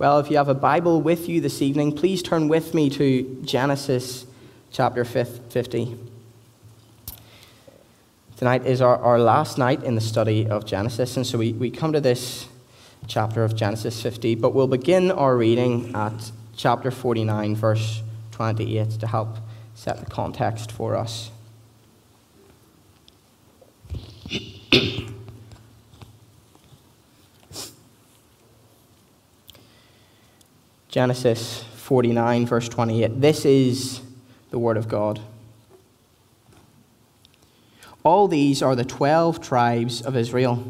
Well, if you have a Bible with you this evening, please turn with me to Genesis chapter 50. Tonight is our, our last night in the study of Genesis, and so we, we come to this chapter of Genesis 50, but we'll begin our reading at chapter 49, verse 28, to help set the context for us. Genesis 49, verse 28. This is the Word of God. All these are the twelve tribes of Israel.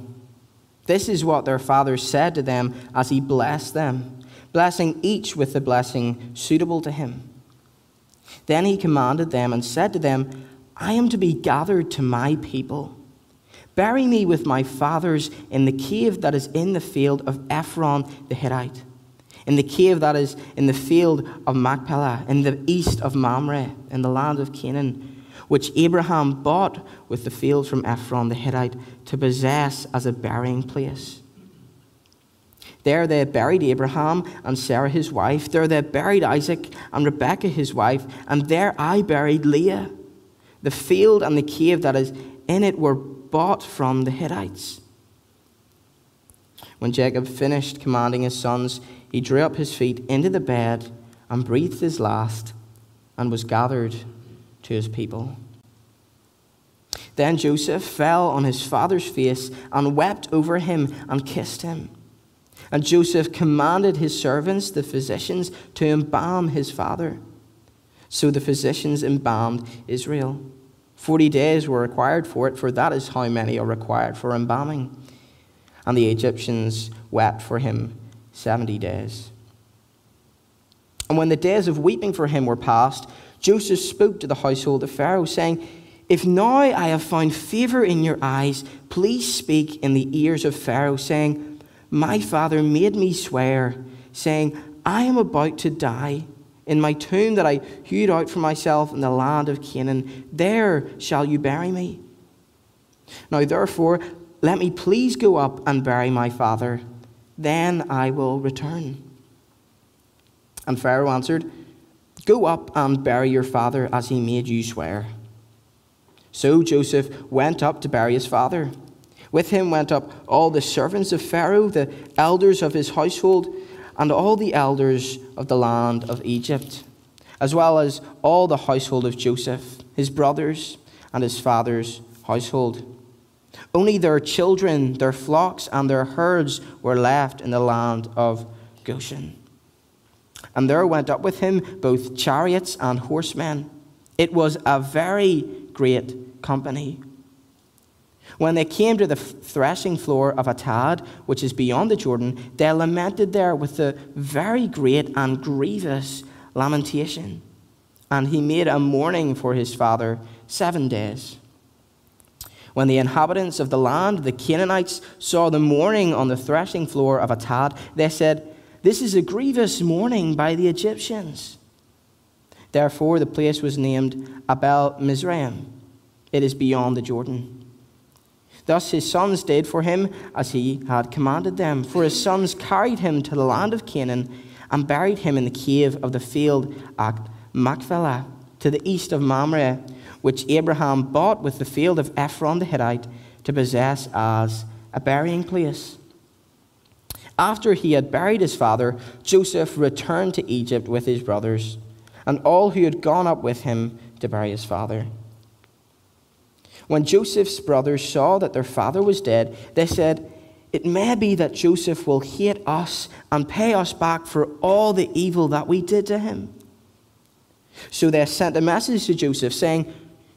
This is what their father said to them as he blessed them, blessing each with the blessing suitable to him. Then he commanded them and said to them, I am to be gathered to my people. Bury me with my fathers in the cave that is in the field of Ephron the Hittite in the cave that is in the field of Machpelah, in the east of Mamre, in the land of Canaan, which Abraham bought with the field from Ephron the Hittite to possess as a burying place. There they buried Abraham and Sarah his wife. There they buried Isaac and Rebekah his wife. And there I buried Leah. The field and the cave that is in it were bought from the Hittites. When Jacob finished commanding his sons, he drew up his feet into the bed and breathed his last and was gathered to his people. Then Joseph fell on his father's face and wept over him and kissed him. And Joseph commanded his servants, the physicians, to embalm his father. So the physicians embalmed Israel. Forty days were required for it, for that is how many are required for embalming. And the Egyptians wept for him 70 days. And when the days of weeping for him were past, Joseph spoke to the household of Pharaoh, saying, If now I have found favor in your eyes, please speak in the ears of Pharaoh, saying, My father made me swear, saying, I am about to die. In my tomb that I hewed out for myself in the land of Canaan, there shall you bury me. Now, therefore, let me please go up and bury my father then I will return. And Pharaoh answered, Go up and bury your father as he made you swear. So Joseph went up to bury his father. With him went up all the servants of Pharaoh, the elders of his household, and all the elders of the land of Egypt, as well as all the household of Joseph, his brothers, and his father's household. Only their children, their flocks, and their herds were left in the land of Goshen. And there went up with him both chariots and horsemen. It was a very great company. When they came to the threshing floor of Atad, which is beyond the Jordan, they lamented there with a very great and grievous lamentation. And he made a mourning for his father seven days. When the inhabitants of the land, the Canaanites, saw the mourning on the threshing floor of Atad, they said, This is a grievous mourning by the Egyptians. Therefore, the place was named Abel Mizraim. It is beyond the Jordan. Thus his sons did for him as he had commanded them. For his sons carried him to the land of Canaan and buried him in the cave of the field at Machpelah, to the east of Mamre which Abraham bought with the field of Ephron the Hittite to possess as a burying place. After he had buried his father, Joseph returned to Egypt with his brothers and all who had gone up with him to bury his father. When Joseph's brothers saw that their father was dead, they said, It may be that Joseph will hate us and pay us back for all the evil that we did to him. So they sent a message to Joseph saying,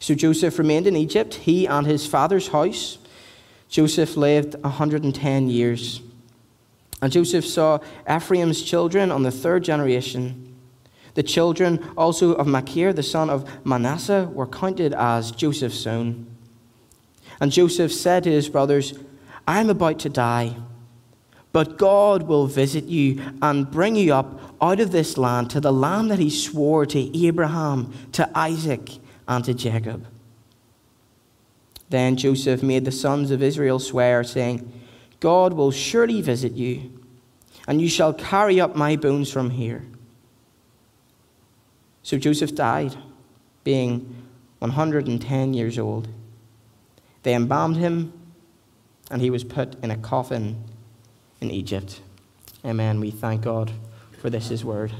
So Joseph remained in Egypt, he and his father's house. Joseph lived 110 years. And Joseph saw Ephraim's children on the third generation. The children also of Machir, the son of Manasseh, were counted as Joseph's own. And Joseph said to his brothers, I am about to die, but God will visit you and bring you up out of this land to the land that he swore to Abraham, to Isaac, and to Jacob. Then Joseph made the sons of Israel swear, saying, God will surely visit you, and you shall carry up my bones from here. So Joseph died, being 110 years old. They embalmed him, and he was put in a coffin in Egypt. Amen. We thank God for this, his word.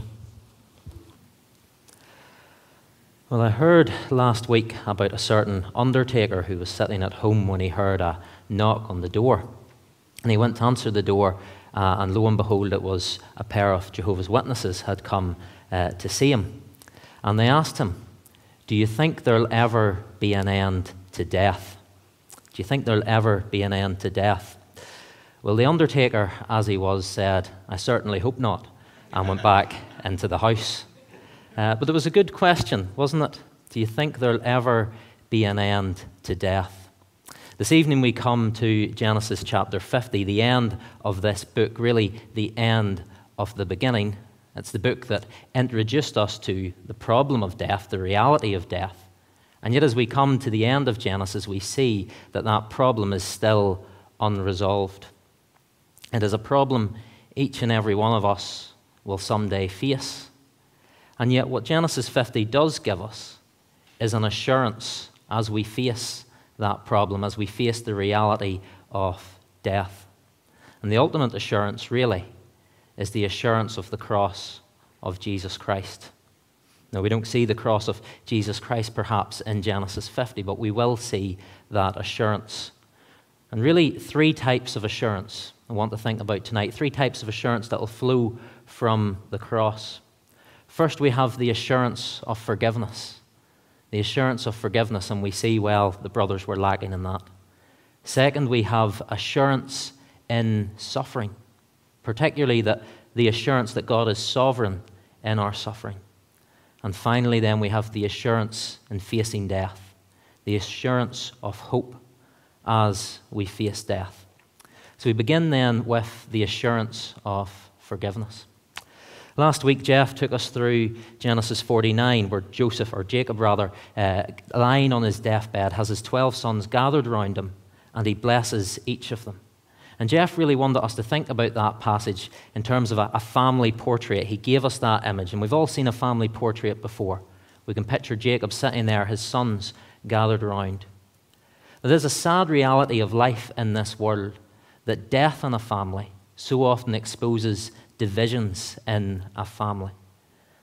Well, I heard last week about a certain undertaker who was sitting at home when he heard a knock on the door. And he went to answer the door, uh, and lo and behold, it was a pair of Jehovah's Witnesses had come uh, to see him. And they asked him, Do you think there'll ever be an end to death? Do you think there'll ever be an end to death? Well, the undertaker, as he was, said, I certainly hope not, and went back into the house. Uh, but it was a good question, wasn't it? Do you think there'll ever be an end to death? This evening we come to Genesis chapter 50, the end of this book, really the end of the beginning. It's the book that introduced us to the problem of death, the reality of death. And yet, as we come to the end of Genesis, we see that that problem is still unresolved. It is a problem each and every one of us will someday face. And yet, what Genesis 50 does give us is an assurance as we face that problem, as we face the reality of death. And the ultimate assurance, really, is the assurance of the cross of Jesus Christ. Now, we don't see the cross of Jesus Christ perhaps in Genesis 50, but we will see that assurance. And really, three types of assurance I want to think about tonight. Three types of assurance that will flow from the cross. First, we have the assurance of forgiveness. The assurance of forgiveness, and we see, well, the brothers were lacking in that. Second, we have assurance in suffering, particularly that the assurance that God is sovereign in our suffering. And finally, then, we have the assurance in facing death, the assurance of hope as we face death. So we begin then with the assurance of forgiveness. Last week, Jeff took us through Genesis 49, where Joseph, or Jacob rather, uh, lying on his deathbed, has his 12 sons gathered around him, and he blesses each of them. And Jeff really wanted us to think about that passage in terms of a, a family portrait. He gave us that image, and we've all seen a family portrait before. We can picture Jacob sitting there, his sons gathered around. There's a sad reality of life in this world that death in a family so often exposes divisions in a family.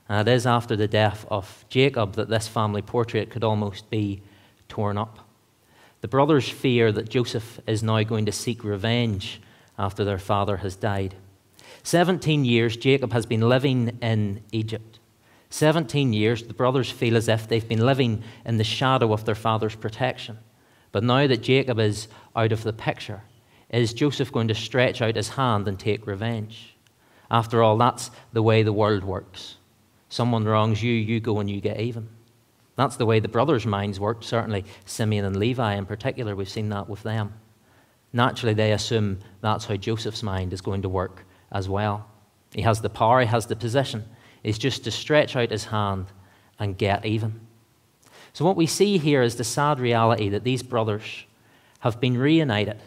And it is after the death of Jacob that this family portrait could almost be torn up. The brothers fear that Joseph is now going to seek revenge after their father has died. 17 years Jacob has been living in Egypt. 17 years, the brothers feel as if they've been living in the shadow of their father's protection. But now that Jacob is out of the picture, is Joseph going to stretch out his hand and take revenge? After all, that's the way the world works. Someone wrongs you, you go and you get even. That's the way the brothers' minds worked, certainly Simeon and Levi in particular. We've seen that with them. Naturally, they assume that's how Joseph's mind is going to work as well. He has the power, he has the position. It's just to stretch out his hand and get even. So, what we see here is the sad reality that these brothers have been reunited,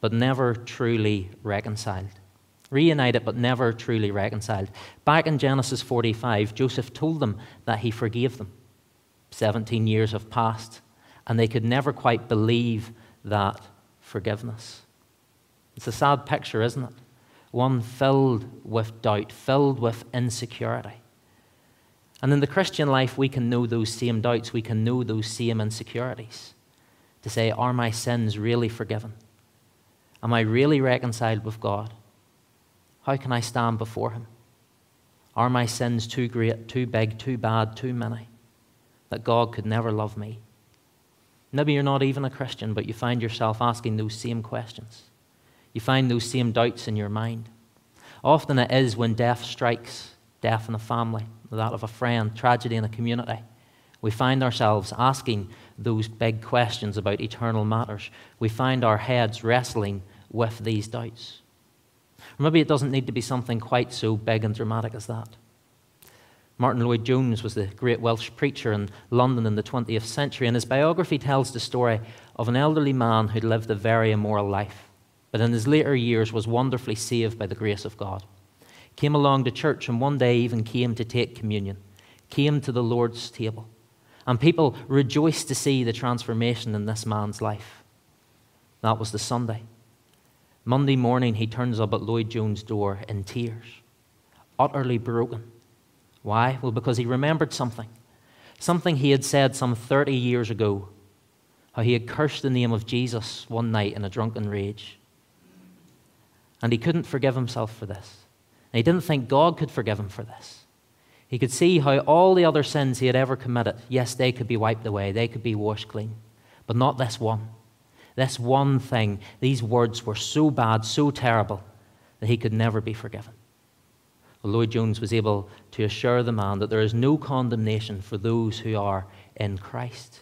but never truly reconciled reunited but never truly reconciled. Back in Genesis 45, Joseph told them that he forgave them. 17 years have passed, and they could never quite believe that forgiveness. It's a sad picture, isn't it? one filled with doubt, filled with insecurity. And in the Christian life, we can know those same doubts, we can know those same insecurities. To say, are my sins really forgiven? Am I really reconciled with God? How can I stand before Him? Are my sins too great, too big, too bad, too many that God could never love me? Maybe you're not even a Christian, but you find yourself asking those same questions. You find those same doubts in your mind. Often it is when death strikes death in a family, that of a friend, tragedy in a community. We find ourselves asking those big questions about eternal matters. We find our heads wrestling with these doubts. Or maybe it doesn't need to be something quite so big and dramatic as that. Martyn Lloyd-Jones was the great Welsh preacher in London in the 20th century, and his biography tells the story of an elderly man who'd lived a very immoral life, but in his later years was wonderfully saved by the grace of God. Came along to church and one day even came to take communion, came to the Lord's table. And people rejoiced to see the transformation in this man's life. That was the Sunday. Monday morning, he turns up at Lloyd-Jones' door in tears, utterly broken. Why? Well, because he remembered something. Something he had said some 30 years ago. How he had cursed the name of Jesus one night in a drunken rage. And he couldn't forgive himself for this. And he didn't think God could forgive him for this. He could see how all the other sins he had ever committed, yes, they could be wiped away, they could be washed clean, but not this one. This one thing, these words were so bad, so terrible, that he could never be forgiven. Well, Lloyd-Jones was able to assure the man that there is no condemnation for those who are in Christ.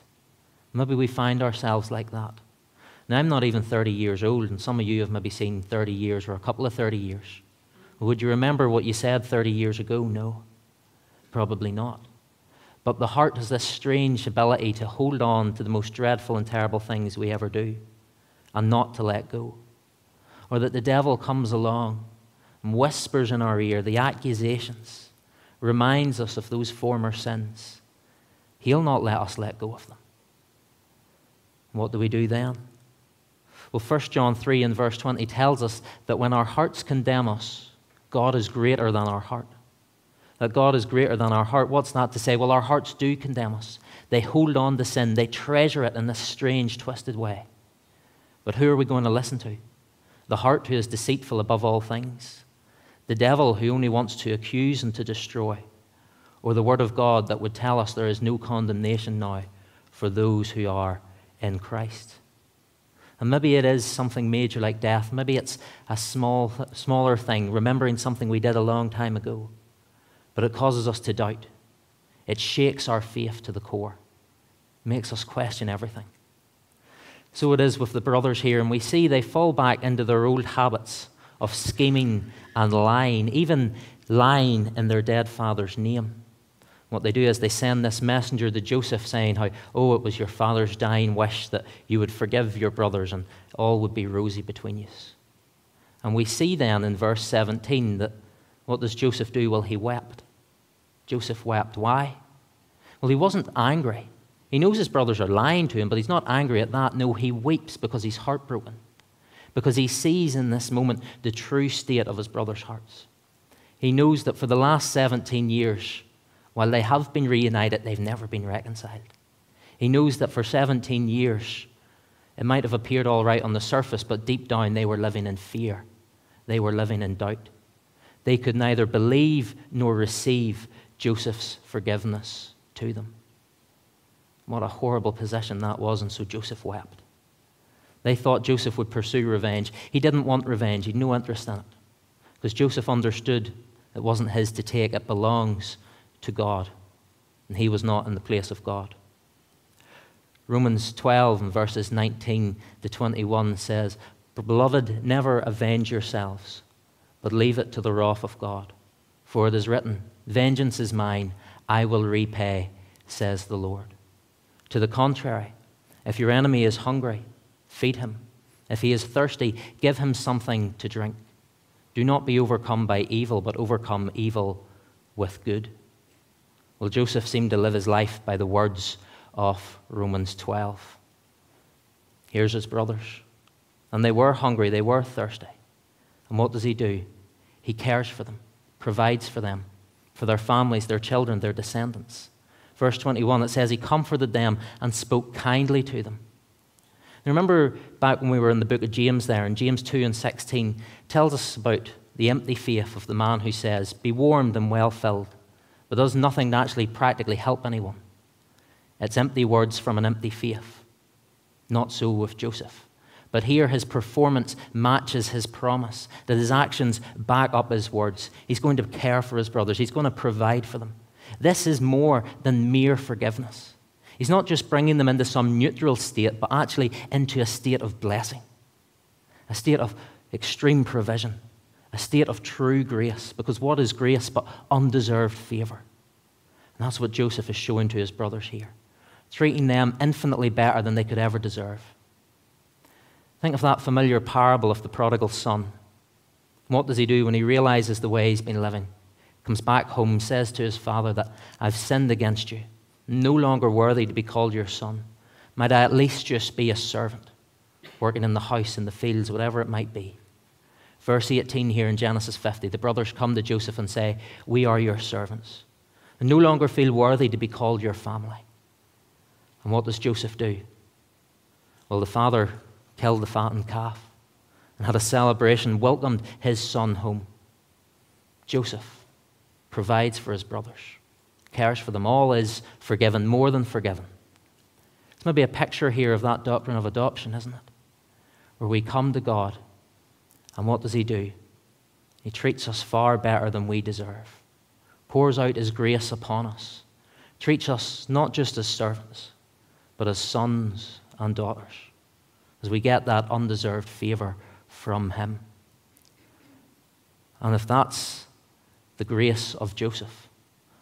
Maybe we find ourselves like that. Now, I'm not even 30 years old, and some of you have maybe seen 30 years or a couple of 30 years. Would you remember what you said 30 years ago? No. Probably not. But the heart has this strange ability to hold on to the most dreadful and terrible things we ever do and not to let go. Or that the devil comes along and whispers in our ear the accusations, reminds us of those former sins. He'll not let us let go of them. What do we do then? Well, 1 John 3 and verse 20 tells us that when our hearts condemn us, God is greater than our heart that God is greater than our heart. What's that to say? Well, our hearts do condemn us. They hold on to sin, they treasure it in this strange, twisted way. But who are we going to listen to? The heart who is deceitful above all things, the devil who only wants to accuse and to destroy, or the word of God that would tell us there is no condemnation now for those who are in Christ. And maybe it is something major like death. Maybe it's a small, smaller thing, remembering something we did a long time ago but it causes us to doubt. It shakes our faith to the core, makes us question everything. So it is with the brothers here, and we see they fall back into their old habits of scheming and lying, even lying in their dead father's name. What they do is they send this messenger to Joseph saying, How, oh, it was your father's dying wish that you would forgive your brothers and all would be rosy between you. And we see then in verse 17 that what does Joseph do? Well, he wept. Joseph wept. Why? Well, he wasn't angry. He knows his brothers are lying to him, but he's not angry at that. No, he weeps because he's heartbroken. Because he sees in this moment the true state of his brothers' hearts. He knows that for the last 17 years, while they have been reunited, they've never been reconciled. He knows that for 17 years, it might have appeared all right on the surface, but deep down they were living in fear. They were living in doubt. They could neither believe nor receive Joseph's forgiveness to them. What a horrible position that was, and so Joseph wept. They thought Joseph would pursue revenge. He didn't want revenge, he had no interest in it. Because Joseph understood it wasn't his to take, it belongs to God. And he was not in the place of God. Romans 12 and verses 19 to 21 says, Beloved, never avenge yourselves but leave it to the wrath of God. For it is written, Vengeance is mine, I will repay, says the Lord. To the contrary, if your enemy is hungry, feed him. If he is thirsty, give him something to drink. Do not be overcome by evil, but overcome evil with good. Well, Joseph seemed to live his life by the words of Romans 12. Here's his brothers. And they were hungry, they were thirsty. And what does he do? He cares for them, provides for them, for their families, their children, their descendants. Verse 21, it says, He comforted them and spoke kindly to them. Remember back when we were in the book of James there, and James 2 and 16 tells us about the empty faith of the man who says, Be warmed and well filled, but does nothing to actually practically help anyone. It's empty words from an empty faith. Not so with Joseph. But here his performance matches his promise, that his actions back up his words. He's going to care for his brothers, he's going to provide for them. This is more than mere forgiveness. He's not just bringing them into some neutral state, but actually into a state of blessing, a state of extreme provision, a state of true grace. Because what is grace but undeserved favor? And that's what Joseph is showing to his brothers here, treating them infinitely better than they could ever deserve. Think of that familiar parable of the prodigal son. What does he do when he realizes the way he's been living? Comes back home, says to his father that I've sinned against you, no longer worthy to be called your son. Might I at least just be a servant, working in the house, in the fields, whatever it might be? Verse 18 here in Genesis 50, the brothers come to Joseph and say, We are your servants, and no longer feel worthy to be called your family. And what does Joseph do? Well, the father killed the fattened calf, and had a celebration, welcomed his son home. Joseph provides for his brothers, cares for them. All is forgiven, more than forgiven. It's maybe a picture here of that doctrine of adoption, isn't it? Where we come to God, and what does He do? He treats us far better than we deserve, pours out His grace upon us, treats us not just as servants, but as sons and daughters as we get that undeserved favor from Him. And if that's the grace of Joseph,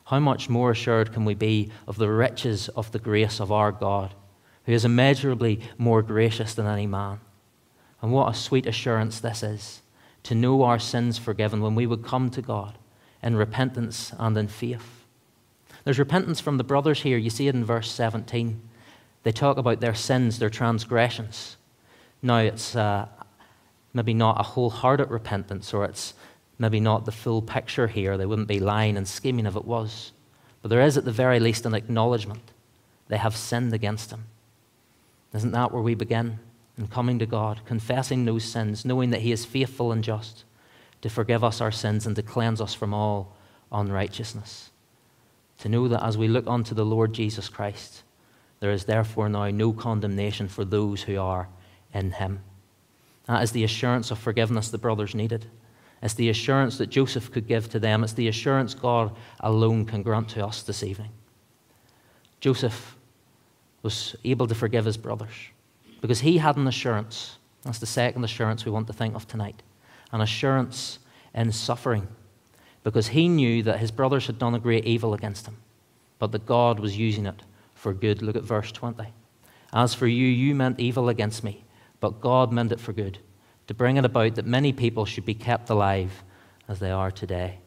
how much more assured can we be of the riches of the grace of our God, who is immeasurably more gracious than any man? And what a sweet assurance this is to know our sins forgiven when we would come to God in repentance and in faith. There's repentance from the brothers here. You see it in verse 17. They talk about their sins, their transgressions. Now, it's uh, maybe not a wholehearted repentance, or it's maybe not the full picture here. They wouldn't be lying and scheming if it was. But there is, at the very least, an acknowledgement they have sinned against Him. Isn't that where we begin? In coming to God, confessing those sins, knowing that He is faithful and just to forgive us our sins and to cleanse us from all unrighteousness. To know that as we look unto the Lord Jesus Christ, there is therefore now no condemnation for those who are in him. That is the assurance of forgiveness the brothers needed. It's the assurance that Joseph could give to them. It's the assurance God alone can grant to us this evening. Joseph was able to forgive his brothers because he had an assurance. That's the second assurance we want to think of tonight an assurance in suffering because he knew that his brothers had done a great evil against him, but that God was using it for good. Look at verse 20. As for you, you meant evil against me but God meant it for good, to bring it about that many people should be kept alive as they are today.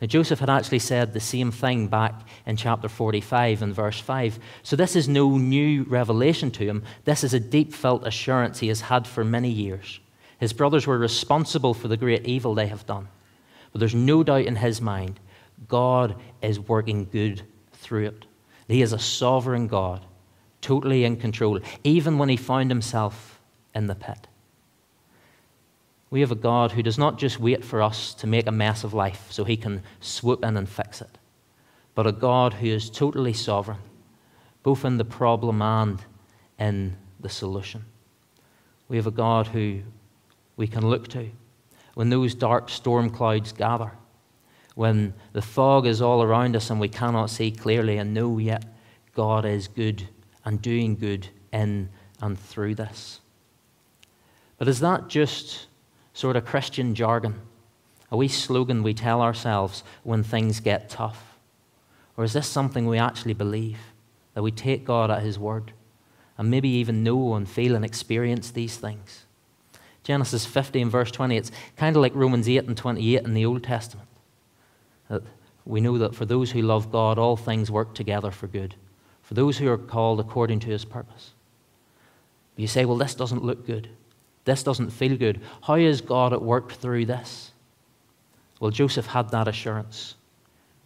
Now, Joseph had actually said the same thing back in chapter 45 and verse 5. So, this is no new revelation to him. This is a deep felt assurance he has had for many years. His brothers were responsible for the great evil they have done. But there's no doubt in his mind God is working good through it. He is a sovereign God, totally in control, even when he found himself in the pit. We have a God who does not just wait for us to make a mess of life so he can swoop in and fix it, but a God who is totally sovereign, both in the problem and in the solution. We have a God who we can look to when those dark storm clouds gather, when the fog is all around us and we cannot see clearly and know yet God is good and doing good in and through this. But is that just sort of Christian jargon? A wee slogan we tell ourselves when things get tough? Or is this something we actually believe? That we take God at His word and maybe even know and feel and experience these things? Genesis 50 and verse 20, it's kind of like Romans 8 and 28 in the Old Testament. That we know that for those who love God, all things work together for good, for those who are called according to His purpose. You say, well, this doesn't look good. This doesn't feel good. How is God at work through this? Well, Joseph had that assurance.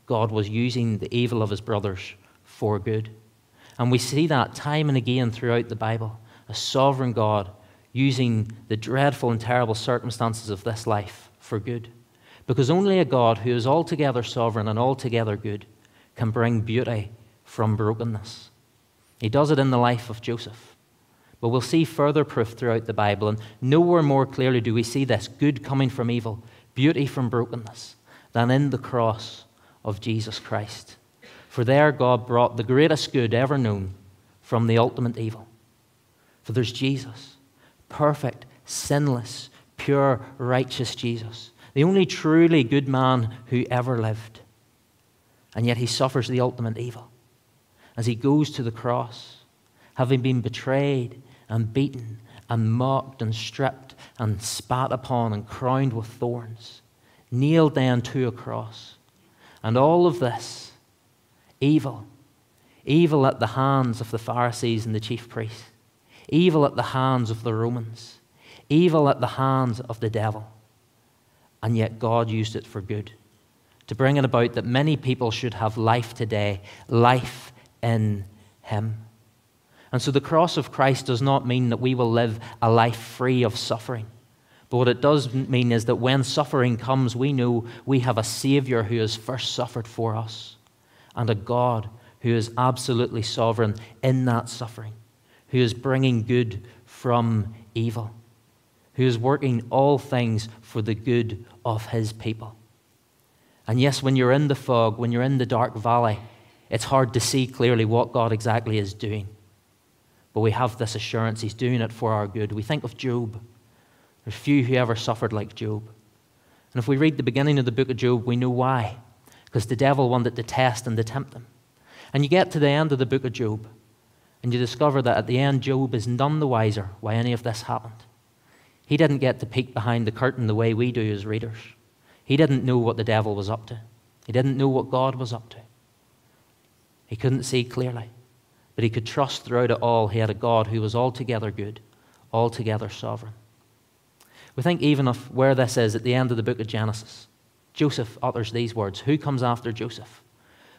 God was using the evil of his brothers for good. And we see that time and again throughout the Bible. A sovereign God using the dreadful and terrible circumstances of this life for good. Because only a God who is altogether sovereign and altogether good can bring beauty from brokenness. He does it in the life of Joseph. But we'll see further proof throughout the Bible, and nowhere more clearly do we see this good coming from evil, beauty from brokenness, than in the cross of Jesus Christ. For there God brought the greatest good ever known from the ultimate evil. For there's Jesus, perfect, sinless, pure, righteous Jesus, the only truly good man who ever lived. And yet he suffers the ultimate evil as he goes to the cross, having been betrayed and beaten and mocked and stripped and spat upon and crowned with thorns, nailed down to a cross. And all of this, evil, evil at the hands of the Pharisees and the chief priests, evil at the hands of the Romans, evil at the hands of the devil. And yet God used it for good, to bring it about that many people should have life today, life in Him. And so the cross of Christ does not mean that we will live a life free of suffering. But what it does mean is that when suffering comes, we know we have a Savior who has first suffered for us and a God who is absolutely sovereign in that suffering, who is bringing good from evil, who is working all things for the good of His people. And yes, when you're in the fog, when you're in the dark valley, it's hard to see clearly what God exactly is doing. But we have this assurance He's doing it for our good. We think of Job. There's few who ever suffered like Job. And if we read the beginning of the book of Job, we know why. Because the devil wanted to test and to tempt him. And you get to the end of the book of Job, and you discover that at the end, Job is none the wiser why any of this happened. He didn't get to peek behind the curtain the way we do as readers. He didn't know what the devil was up to, he didn't know what God was up to. He couldn't see clearly, but he could trust throughout it all he had a God who was altogether good, altogether sovereign. We think even of where this is at the end of the book of Genesis. Joseph utters these words Who comes after Joseph?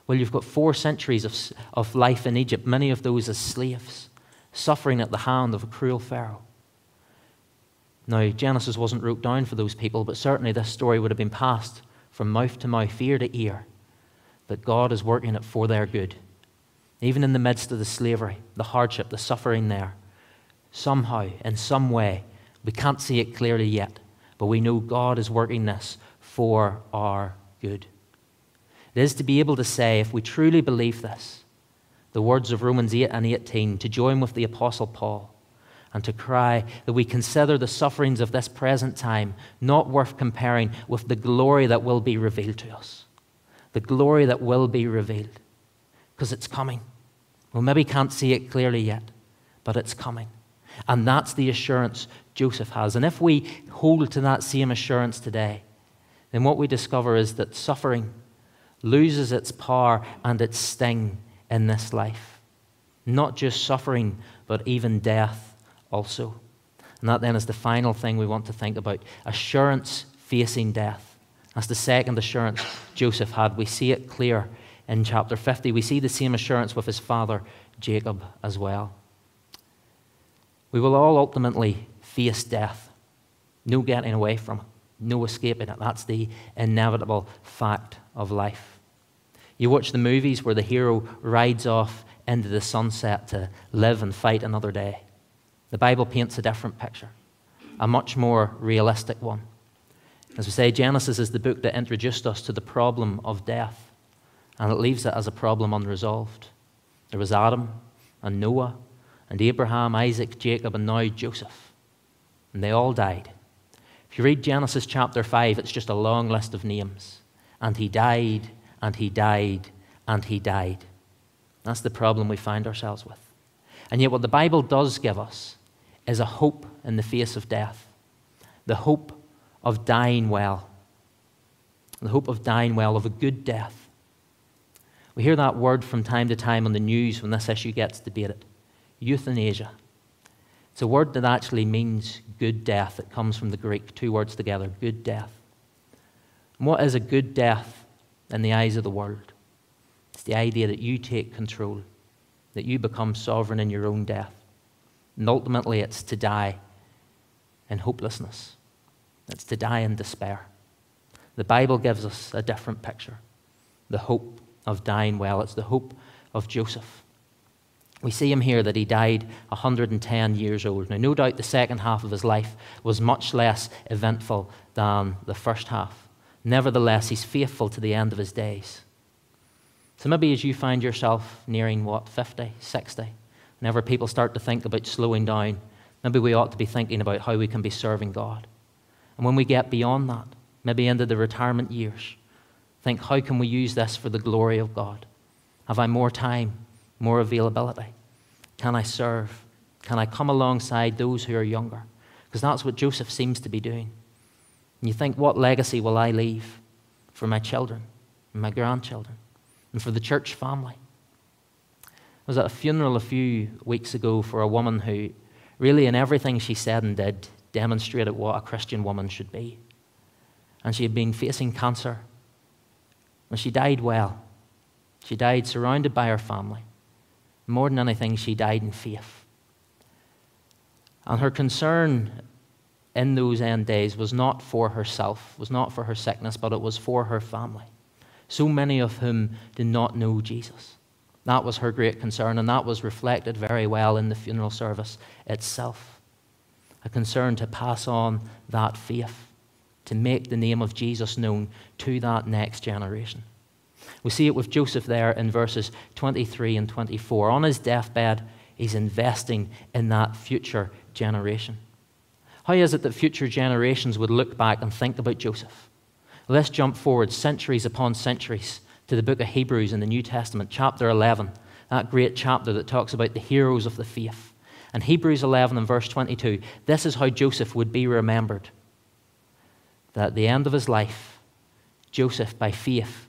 Well, you've got four centuries of, of life in Egypt, many of those as slaves, suffering at the hand of a cruel Pharaoh. Now, Genesis wasn't wrote down for those people, but certainly this story would have been passed from mouth to mouth, ear to ear, that God is working it for their good even in the midst of the slavery, the hardship, the suffering there, somehow, in some way, we can't see it clearly yet, but we know God is working this for our good. It is to be able to say, if we truly believe this, the words of Romans 8 and 18, to join with the Apostle Paul and to cry that we consider the sufferings of this present time not worth comparing with the glory that will be revealed to us. The glory that will be revealed, because it's coming. We maybe can't see it clearly yet, but it's coming. And that's the assurance Joseph has. And if we hold to that same assurance today, then what we discover is that suffering loses its power and its sting in this life. Not just suffering, but even death also. And that then is the final thing we want to think about assurance facing death. That's the second assurance Joseph had. We see it clear in chapter 50. We see the same assurance with his father, Jacob, as well. We will all ultimately face death. No getting away from it, no escaping it. That's the inevitable fact of life. You watch the movies where the hero rides off into the sunset to live and fight another day. The Bible paints a different picture, a much more realistic one. As we say, Genesis is the book that introduced us to the problem of death and it leaves it as a problem unresolved. There was Adam and Noah and Abraham, Isaac, Jacob, and now Joseph. And they all died. If you read Genesis chapter 5, it's just a long list of names. And he died, and he died, and he died. That's the problem we find ourselves with. And yet, what the Bible does give us is a hope in the face of death the hope of dying well, the hope of dying well, of a good death. We hear that word from time to time on the news when this issue gets debated euthanasia. It's a word that actually means good death. It comes from the Greek, two words together good death. And what is a good death in the eyes of the world? It's the idea that you take control, that you become sovereign in your own death. And ultimately, it's to die in hopelessness, it's to die in despair. The Bible gives us a different picture the hope of dying well. It's the hope of Joseph. We see him here that he died 110 years old. Now, no doubt the second half of his life was much less eventful than the first half. Nevertheless, he's faithful to the end of his days. So maybe as you find yourself nearing, what, 50, 60, whenever people start to think about slowing down, maybe we ought to be thinking about how we can be serving God. And when we get beyond that, maybe into the retirement years, think, how can we use this for the glory of God? Have I more time, more availability? Can I serve? Can I come alongside those who are younger? Because that's what Joseph seems to be doing. And you think, what legacy will I leave for my children and my grandchildren and for the church family? I was at a funeral a few weeks ago for a woman who, really, in everything she said and did, demonstrated what a Christian woman should be and she had been facing cancer. And she died well. She died surrounded by her family. More than anything, she died in faith. And her concern in those end days was not for herself, was not for her sickness, but it was for her family. So many of whom did not know Jesus. That was her great concern, and that was reflected very well in the funeral service itself. A concern to pass on that faith to make the name of Jesus known to that next generation. We see it with Joseph there in verses 23 and 24. On his deathbed, he's investing in that future generation. How is it that future generations would look back and think about Joseph? Let's jump forward centuries upon centuries to the book of Hebrews in the New Testament, chapter 11, that great chapter that talks about the heroes of the faith. And Hebrews 11 and verse 22, this is how Joseph would be remembered that at the end of his life, Joseph, by faith,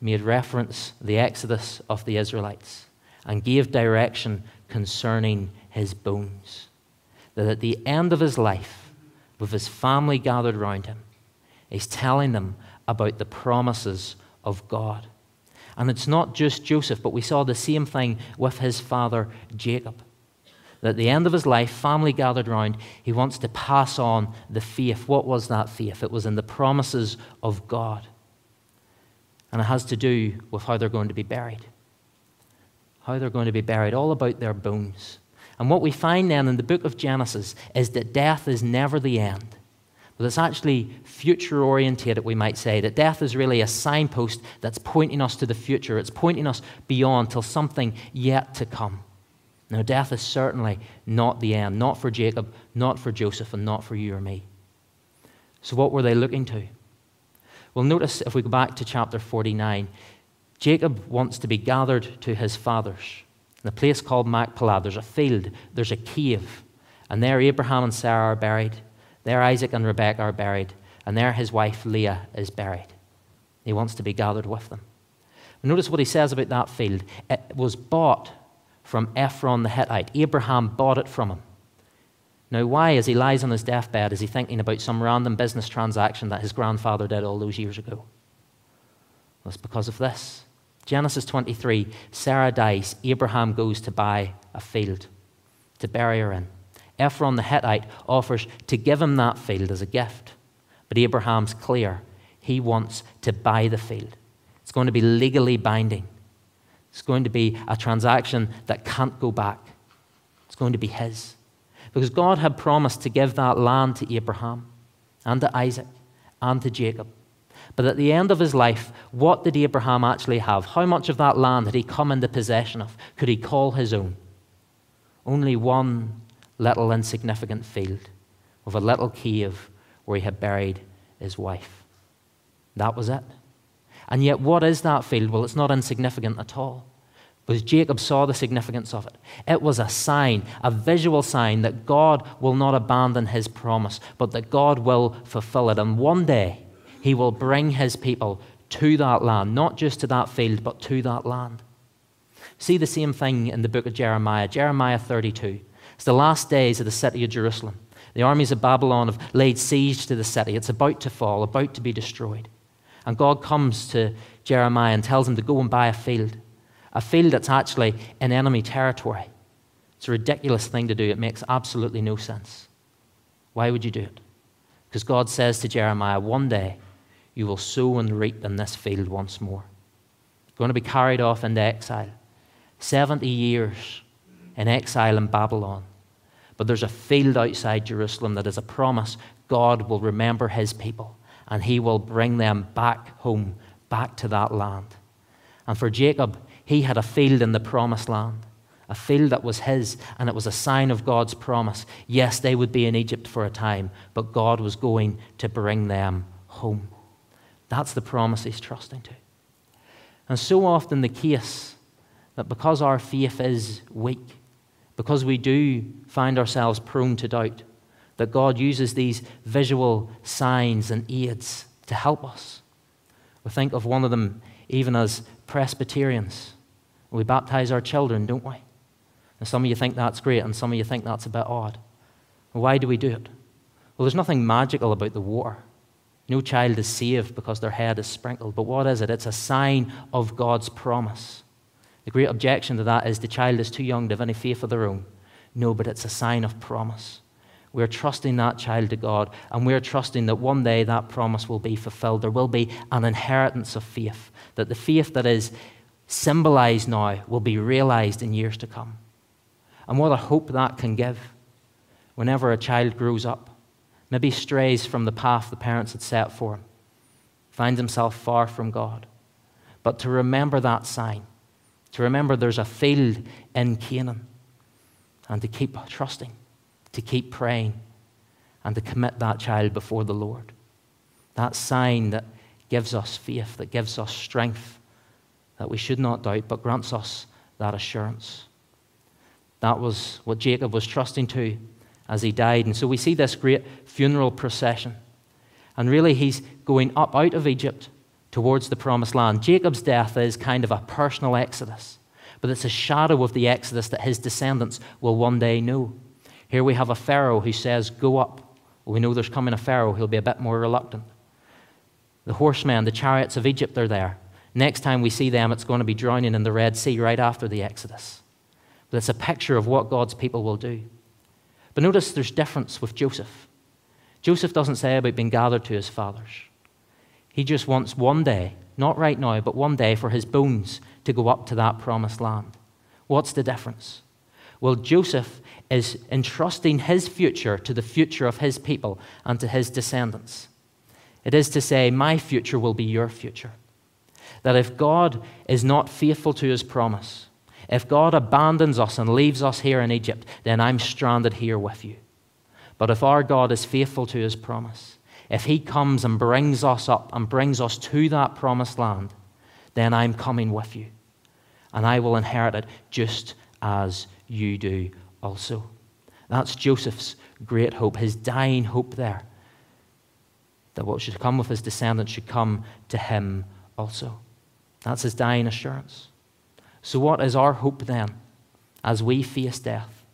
made reference the exodus of the Israelites and gave direction concerning his bones. That at the end of his life, with his family gathered round him, he's telling them about the promises of God. And it's not just Joseph, but we saw the same thing with his father Jacob that at the end of his life, family gathered round, he wants to pass on the faith. What was that faith? It was in the promises of God. And it has to do with how they're going to be buried. How they're going to be buried, all about their bones. And what we find then in the book of Genesis is that death is never the end. But it's actually future orientated, we might say, that death is really a signpost that's pointing us to the future. It's pointing us beyond till something yet to come. Now, death is certainly not the end, not for Jacob, not for Joseph, and not for you or me. So, what were they looking to? Well, notice if we go back to chapter 49, Jacob wants to be gathered to his fathers. In a place called Machpelah, there's a field, there's a cave, and there Abraham and Sarah are buried. There Isaac and Rebekah are buried, and there his wife Leah is buried. He wants to be gathered with them. Notice what he says about that field. It was bought from Ephron the Hittite. Abraham bought it from him. Now, why, as he lies on his deathbed, is he thinking about some random business transaction that his grandfather did all those years ago? It's because of this. Genesis 23 Sarah dies. Abraham goes to buy a field to bury her in. Ephron the Hittite offers to give him that field as a gift. But Abraham's clear. He wants to buy the field. It's going to be legally binding. It's going to be a transaction that can't go back. It's going to be his. Because God had promised to give that land to Abraham and to Isaac and to Jacob. But at the end of his life, what did Abraham actually have? How much of that land had he come into possession of? Could he call his own? Only one little insignificant field of a little cave where he had buried his wife. That was it. And yet, what is that field? Well, it's not insignificant at all. Because Jacob saw the significance of it. It was a sign, a visual sign that God will not abandon his promise, but that God will fulfill it. And one day, he will bring his people to that land, not just to that field, but to that land. See the same thing in the book of Jeremiah, Jeremiah 32. It's the last days of the city of Jerusalem. The armies of Babylon have laid siege to the city. It's about to fall, about to be destroyed. And God comes to Jeremiah and tells him to go and buy a field, a field that's actually in enemy territory. It's a ridiculous thing to do. It makes absolutely no sense. Why would you do it? Because God says to Jeremiah, one day you will sow and reap in this field once more. You're going to be carried off into exile. 70 years in exile in Babylon. But there's a field outside Jerusalem that is a promise God will remember his people and he will bring them back home, back to that land. And for Jacob, he had a field in the promised land, a field that was his, and it was a sign of God's promise. Yes, they would be in Egypt for a time, but God was going to bring them home. That's the promise he's trusting to. And so often the case that because our faith is weak, because we do find ourselves prone to doubt, that God uses these visual signs and aids to help us. We think of one of them even as Presbyterians. We baptize our children, don't we? And some of you think that's great, and some of you think that's a bit odd. Why do we do it? Well, there's nothing magical about the water. No child is saved because their head is sprinkled. But what is it? It's a sign of God's promise. The great objection to that is the child is too young to have any faith of their own. No, but it's a sign of promise. We're trusting that child to God, and we're trusting that one day that promise will be fulfilled. There will be an inheritance of faith, that the faith that is symbolized now will be realized in years to come. And what a hope that can give whenever a child grows up maybe strays from the path the parents had set for him, finds himself far from God. But to remember that sign, to remember there's a field in Canaan, and to keep trusting, to keep praying, and to commit that child before the Lord. That sign that gives us faith, that gives us strength, that we should not doubt, but grants us that assurance. That was what Jacob was trusting to as he died. And so we see this great funeral procession. And really, he's going up out of Egypt towards the promised land. Jacob's death is kind of a personal exodus, but it's a shadow of the exodus that his descendants will one day know. Here we have a Pharaoh who says, Go up. We know there's coming a Pharaoh, he'll be a bit more reluctant. The horsemen, the chariots of Egypt are there. Next time we see them, it's going to be drowning in the Red Sea right after the Exodus. But it's a picture of what God's people will do. But notice there's difference with Joseph. Joseph doesn't say about being gathered to his fathers. He just wants one day, not right now, but one day for his bones to go up to that promised land. What's the difference? Well, Joseph is entrusting his future to the future of his people and to his descendants. It is to say, My future will be your future. That if God is not faithful to his promise, if God abandons us and leaves us here in Egypt, then I'm stranded here with you. But if our God is faithful to his promise, if he comes and brings us up and brings us to that promised land, then I'm coming with you. And I will inherit it just as you do also. That's Joseph's great hope, his dying hope there. That what should come with his descendants should come to him also. That's his dying assurance. So, what is our hope then as we face death?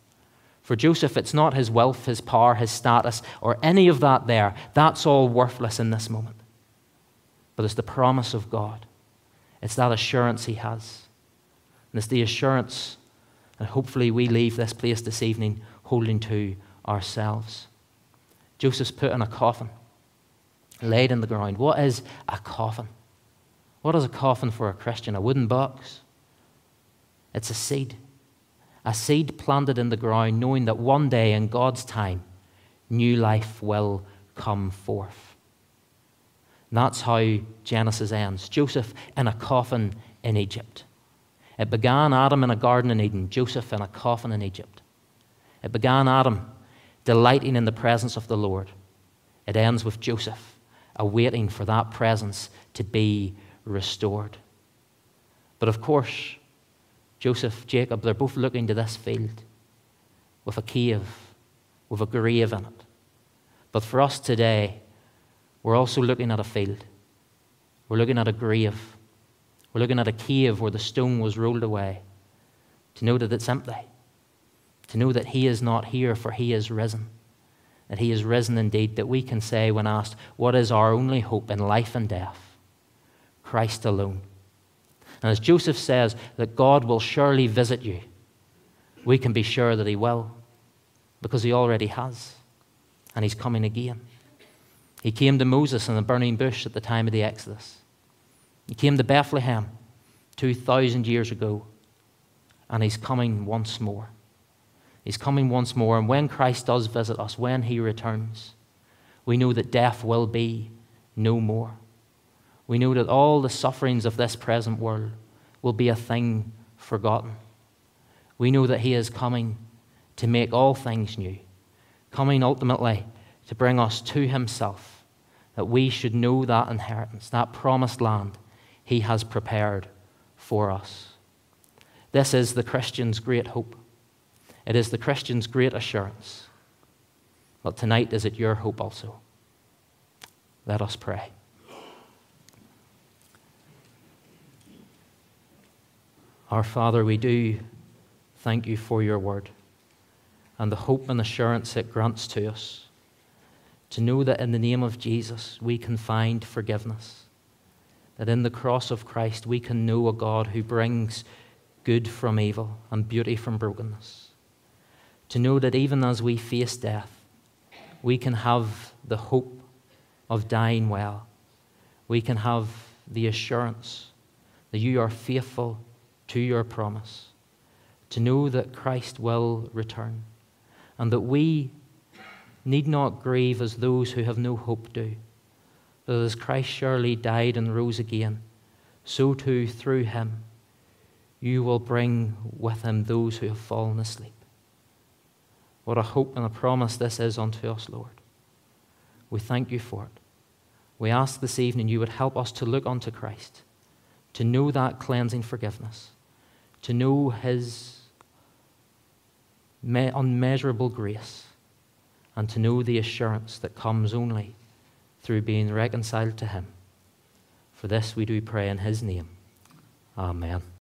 For Joseph, it's not his wealth, his power, his status, or any of that there. That's all worthless in this moment. But it's the promise of God, it's that assurance he has. And it's the assurance that hopefully we leave this place this evening holding to ourselves. Joseph's put in a coffin, laid in the ground. What is a coffin? What is a coffin for a Christian? A wooden box? It's a seed. A seed planted in the ground, knowing that one day in God's time, new life will come forth. And that's how Genesis ends. Joseph in a coffin in Egypt. It began Adam in a garden in Eden, Joseph in a coffin in Egypt. It began Adam delighting in the presence of the Lord. It ends with Joseph awaiting for that presence to be restored. But of course, Joseph, Jacob, they're both looking to this field with a cave, with a grave in it. But for us today, we're also looking at a field. We're looking at a grave. We're looking at a cave where the stone was rolled away to know that it's empty, to know that He is not here, for He is risen. That He is risen indeed, that we can say, when asked, What is our only hope in life and death? Christ alone. And as Joseph says, that God will surely visit you, we can be sure that He will, because He already has, and He's coming again. He came to Moses in the burning bush at the time of the Exodus. He came to Bethlehem 2,000 years ago, and He's coming once more. He's coming once more, and when Christ does visit us, when He returns, we know that death will be no more. We know that all the sufferings of this present world will be a thing forgotten. We know that He is coming to make all things new, coming ultimately to bring us to Himself, that we should know that inheritance, that promised land He has prepared for us. This is the Christian's great hope. It is the Christian's great assurance. But tonight, is it your hope also? Let us pray. Our Father, we do thank you for your word and the hope and assurance it grants to us to know that in the name of Jesus we can find forgiveness, that in the cross of Christ we can know a God who brings good from evil and beauty from brokenness, to know that even as we face death, we can have the hope of dying well, we can have the assurance that you are faithful to your promise, to know that Christ will return, and that we need not grieve as those who have no hope do. But as Christ surely died and rose again, so too through him you will bring with him those who have fallen asleep. What a hope and a promise this is unto us, Lord. We thank you for it. We ask this evening you would help us to look unto Christ, to know that cleansing forgiveness to know His unmeasurable grace and to know the assurance that comes only through being reconciled to Him. For this we do pray in His name. Amen.